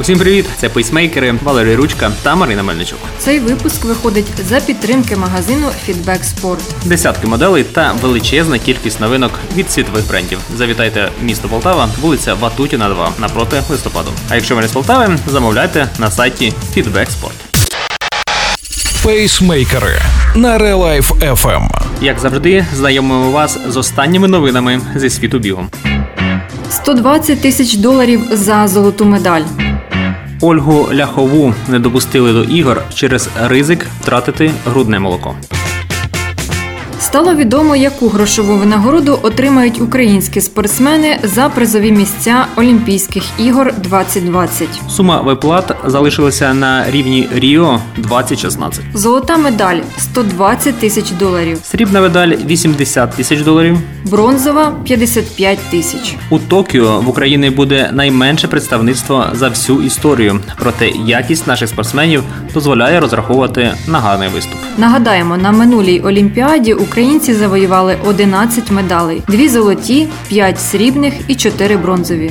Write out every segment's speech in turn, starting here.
Усім привіт! Це пейсмейкери Валерій Ручка та Марина Мельничук. Цей випуск виходить за підтримки магазину Feedback Sport. Десятки моделей та величезна кількість новинок від світових брендів. Завітайте в місто Полтава, вулиця Ватутіна, 2 напроти листопаду. А якщо ви не з Полтави, замовляйте на сайті Feedback Sport. Пейсмейкери на Life FM. Як завжди, знайомимо вас з останніми новинами зі світу бігу. 120 тисяч доларів за золоту медаль. Ольгу Ляхову не допустили до ігор через ризик втратити грудне молоко. Стало відомо, яку грошову винагороду отримають українські спортсмени за призові місця Олімпійських ігор 2020. Сума виплат залишилася на рівні Ріо 2016. Золота медаль 120 тисяч доларів, Срібна медаль 80 тисяч доларів. бронзова 55 тисяч. У Токіо в Україні буде найменше представництво за всю історію. Проте якість наших спортсменів дозволяє розраховувати на гарний виступ. Нагадаємо, на минулій олімпіаді українці завоювали 11 медалей: дві золоті, 5 срібних і 4 бронзові.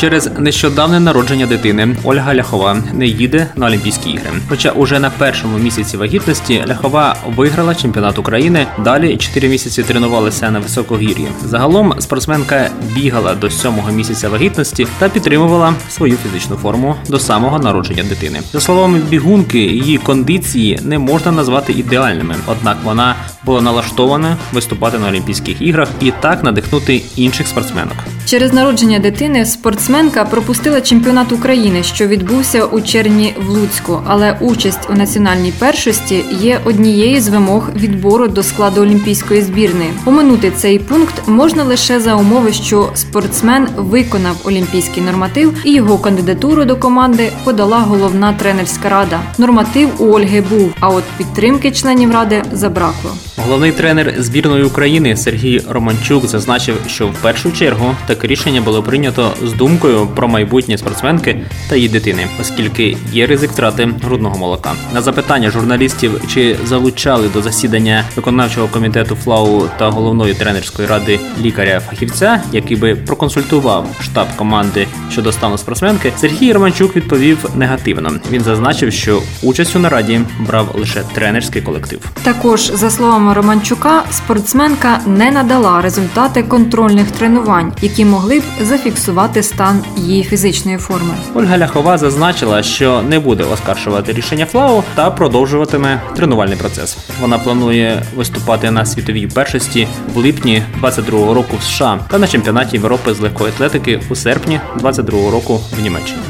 Через нещодавне народження дитини Ольга Ляхова не їде на Олімпійські ігри. Хоча уже на першому місяці вагітності Ляхова виграла чемпіонат України. Далі 4 місяці тренувалася на високогір'ї. Загалом спортсменка бігала до сьомого місяця вагітності та підтримувала свою фізичну форму до самого народження дитини. За словами бігунки, її кондиції не можна назвати ідеальними, однак вона була налаштована виступати на Олімпійських іграх і так надихнути інших спортсменок. Через народження дитини спортсменка пропустила чемпіонат України, що відбувся у червні в Луцьку. Але участь у національній першості є однією з вимог відбору до складу олімпійської збірної. Оминути цей пункт можна лише за умови, що спортсмен виконав олімпійський норматив і його кандидатуру до команди подала головна тренерська рада. Норматив у Ольги був, а от підтримки членів ради забракло. Головний тренер збірної України Сергій Романчук зазначив, що в першу чергу таке рішення було прийнято з думкою про майбутнє спортсменки та її дитини, оскільки є ризик втрати грудного молока. На запитання журналістів, чи залучали до засідання виконавчого комітету ФЛАУ та головної тренерської ради лікаря-фахівця, який би проконсультував штаб команди щодо стану спортсменки, Сергій Романчук відповів негативно. Він зазначив, що участь у нараді брав лише тренерський колектив. Також, за словами Романчука, спортсменка не надала результати контрольних тренувань, які могли б зафіксувати стан її фізичної форми. Ольга Ляхова зазначила, що не буде оскаржувати рішення ФЛАУ та продовжуватиме тренувальний процес. Вона планує виступати на світовій першості в липні 22-го року в США та на чемпіонаті Європи з легкої атлетики у серпні 22-го року в Німеччині.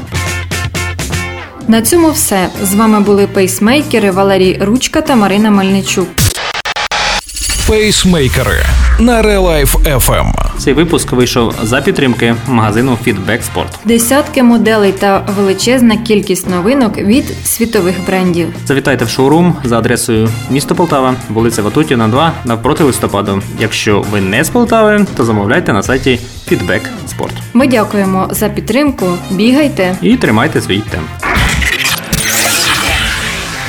На цьому все. З вами були пейсмейкери Валерій Ручка та Марина Мельничук. Пейсмейкери на Real Life FM. Цей випуск вийшов за підтримки магазину Feedback Sport. Десятки моделей та величезна кількість новинок від світових брендів. Завітайте в шоурум за адресою місто Полтава, вулиця Ватутіна, 2 навпроти листопаду. Якщо ви не з Полтави, то замовляйте на сайті Feedback Sport. Ми дякуємо за підтримку. Бігайте! І тримайте свій темп.